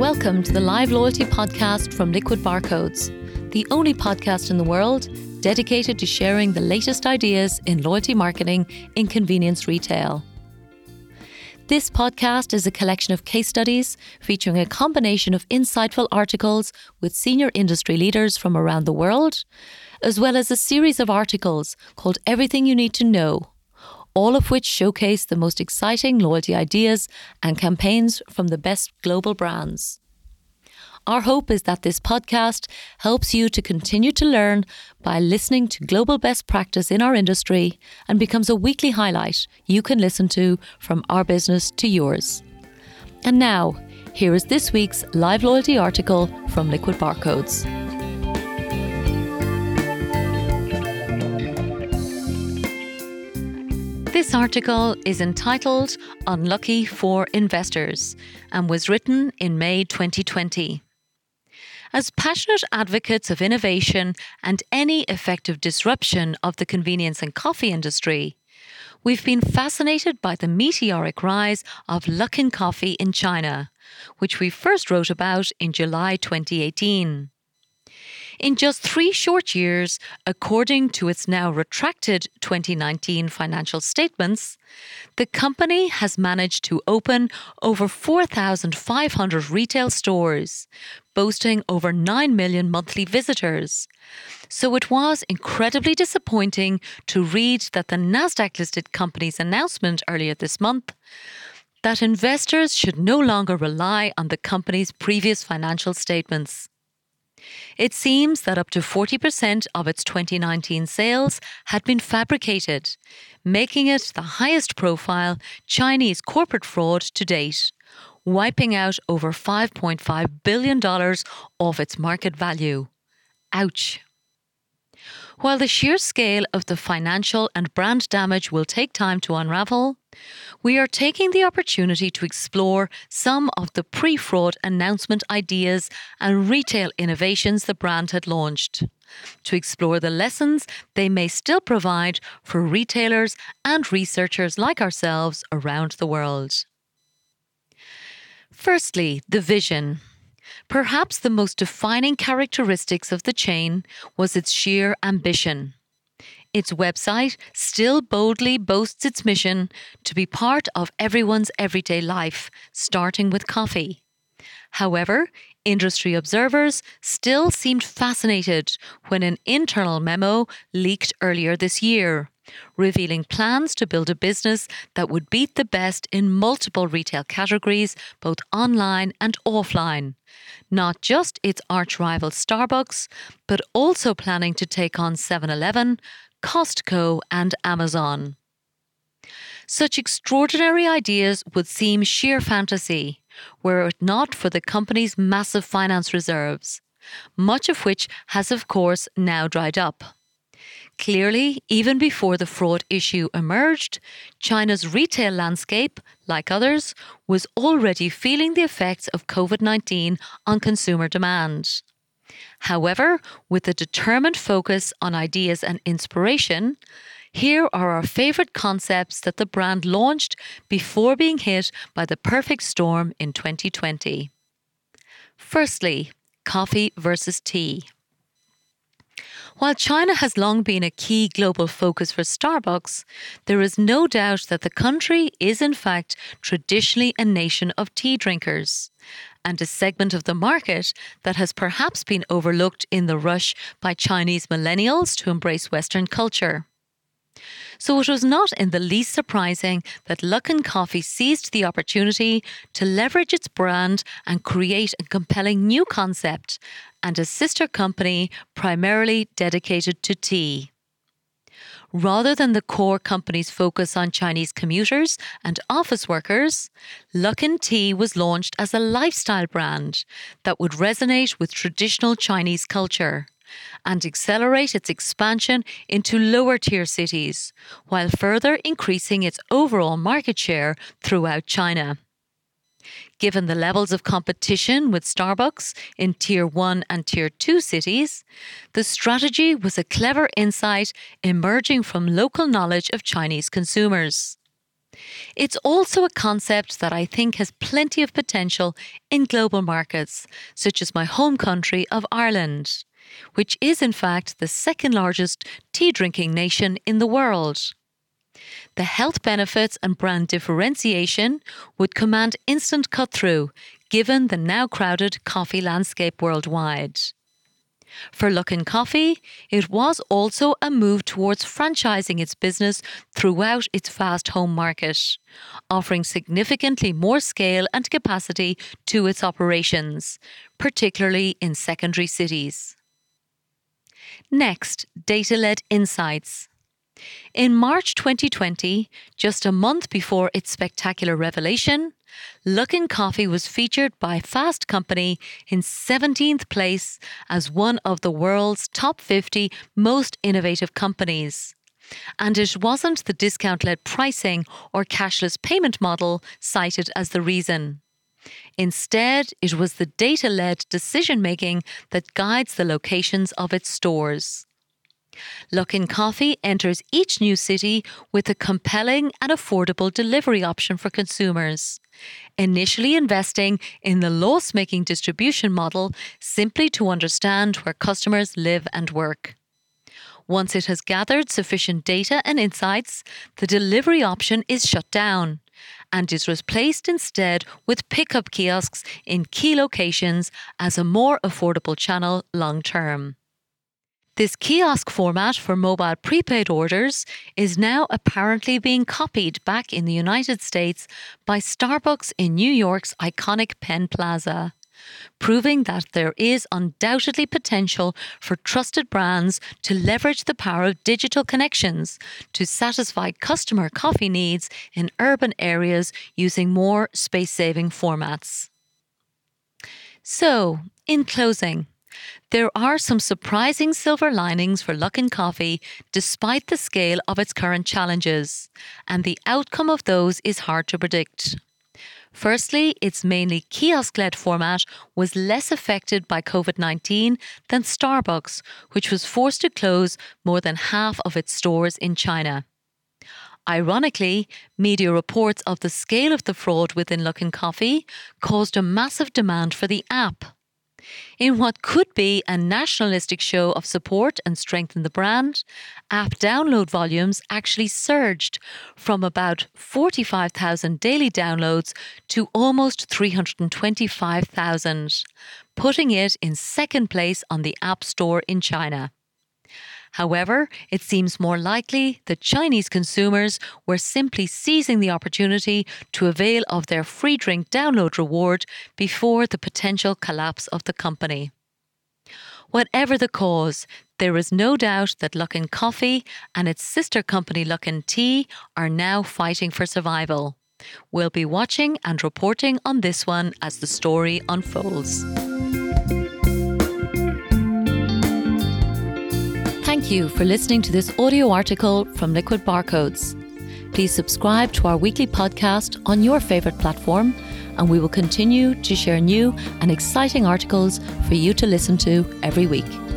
Welcome to the Live Loyalty podcast from Liquid Barcodes, the only podcast in the world dedicated to sharing the latest ideas in loyalty marketing in convenience retail. This podcast is a collection of case studies featuring a combination of insightful articles with senior industry leaders from around the world, as well as a series of articles called Everything You Need to Know, all of which showcase the most exciting loyalty ideas and campaigns from the best global brands. Our hope is that this podcast helps you to continue to learn by listening to global best practice in our industry and becomes a weekly highlight you can listen to from our business to yours. And now, here is this week's live loyalty article from Liquid Barcodes. This article is entitled Unlucky for Investors and was written in May 2020. As passionate advocates of innovation and any effective disruption of the convenience and coffee industry, we've been fascinated by the meteoric rise of Luckin Coffee in China, which we first wrote about in July 2018. In just three short years, according to its now retracted 2019 financial statements, the company has managed to open over 4,500 retail stores, boasting over 9 million monthly visitors. So it was incredibly disappointing to read that the NASDAQ listed company's announcement earlier this month that investors should no longer rely on the company's previous financial statements. It seems that up to 40% of its 2019 sales had been fabricated, making it the highest profile Chinese corporate fraud to date, wiping out over $5.5 billion off its market value. Ouch. While the sheer scale of the financial and brand damage will take time to unravel, we are taking the opportunity to explore some of the pre fraud announcement ideas and retail innovations the brand had launched, to explore the lessons they may still provide for retailers and researchers like ourselves around the world. Firstly, the vision. Perhaps the most defining characteristics of the chain was its sheer ambition. Its website still boldly boasts its mission to be part of everyone's everyday life, starting with coffee. However, industry observers still seemed fascinated when an internal memo leaked earlier this year, revealing plans to build a business that would beat the best in multiple retail categories, both online and offline. Not just its arch rival Starbucks, but also planning to take on 7 Eleven, Costco, and Amazon. Such extraordinary ideas would seem sheer fantasy, were it not for the company's massive finance reserves, much of which has, of course, now dried up. Clearly, even before the fraud issue emerged, China's retail landscape, like others, was already feeling the effects of COVID 19 on consumer demand. However, with a determined focus on ideas and inspiration, here are our favourite concepts that the brand launched before being hit by the perfect storm in 2020. Firstly, coffee versus tea. While China has long been a key global focus for Starbucks, there is no doubt that the country is in fact traditionally a nation of tea drinkers and a segment of the market that has perhaps been overlooked in the rush by Chinese millennials to embrace Western culture. So it was not in the least surprising that Luckin Coffee seized the opportunity to leverage its brand and create a compelling new concept and a sister company primarily dedicated to tea. Rather than the core company's focus on Chinese commuters and office workers, Luckin Tea was launched as a lifestyle brand that would resonate with traditional Chinese culture and accelerate its expansion into lower tier cities, while further increasing its overall market share throughout China. Given the levels of competition with Starbucks in Tier 1 and Tier 2 cities, the strategy was a clever insight emerging from local knowledge of Chinese consumers. It's also a concept that I think has plenty of potential in global markets, such as my home country of Ireland, which is in fact the second largest tea drinking nation in the world. The health benefits and brand differentiation would command instant cut through, given the now crowded coffee landscape worldwide. For Luckin Coffee, it was also a move towards franchising its business throughout its vast home market, offering significantly more scale and capacity to its operations, particularly in secondary cities. Next, data led insights. In March 2020, just a month before its spectacular revelation, Luckin Coffee was featured by Fast Company in 17th place as one of the world's top 50 most innovative companies. And it wasn't the discount led pricing or cashless payment model cited as the reason. Instead, it was the data led decision making that guides the locations of its stores. Luckin Coffee enters each new city with a compelling and affordable delivery option for consumers. Initially investing in the loss making distribution model simply to understand where customers live and work. Once it has gathered sufficient data and insights, the delivery option is shut down and is replaced instead with pickup kiosks in key locations as a more affordable channel long term. This kiosk format for mobile prepaid orders is now apparently being copied back in the United States by Starbucks in New York's iconic Penn Plaza, proving that there is undoubtedly potential for trusted brands to leverage the power of digital connections to satisfy customer coffee needs in urban areas using more space saving formats. So, in closing, there are some surprising silver linings for Luckin Coffee despite the scale of its current challenges, and the outcome of those is hard to predict. Firstly, its mainly kiosk led format was less affected by COVID 19 than Starbucks, which was forced to close more than half of its stores in China. Ironically, media reports of the scale of the fraud within Luckin Coffee caused a massive demand for the app. In what could be a nationalistic show of support and strengthen the brand, app download volumes actually surged from about 45,000 daily downloads to almost 325,000, putting it in second place on the App Store in China. However, it seems more likely that Chinese consumers were simply seizing the opportunity to avail of their free drink download reward before the potential collapse of the company. Whatever the cause, there is no doubt that Luckin Coffee and its sister company Luckin Tea are now fighting for survival. We'll be watching and reporting on this one as the story unfolds. Thank you for listening to this audio article from Liquid Barcodes. Please subscribe to our weekly podcast on your favourite platform, and we will continue to share new and exciting articles for you to listen to every week.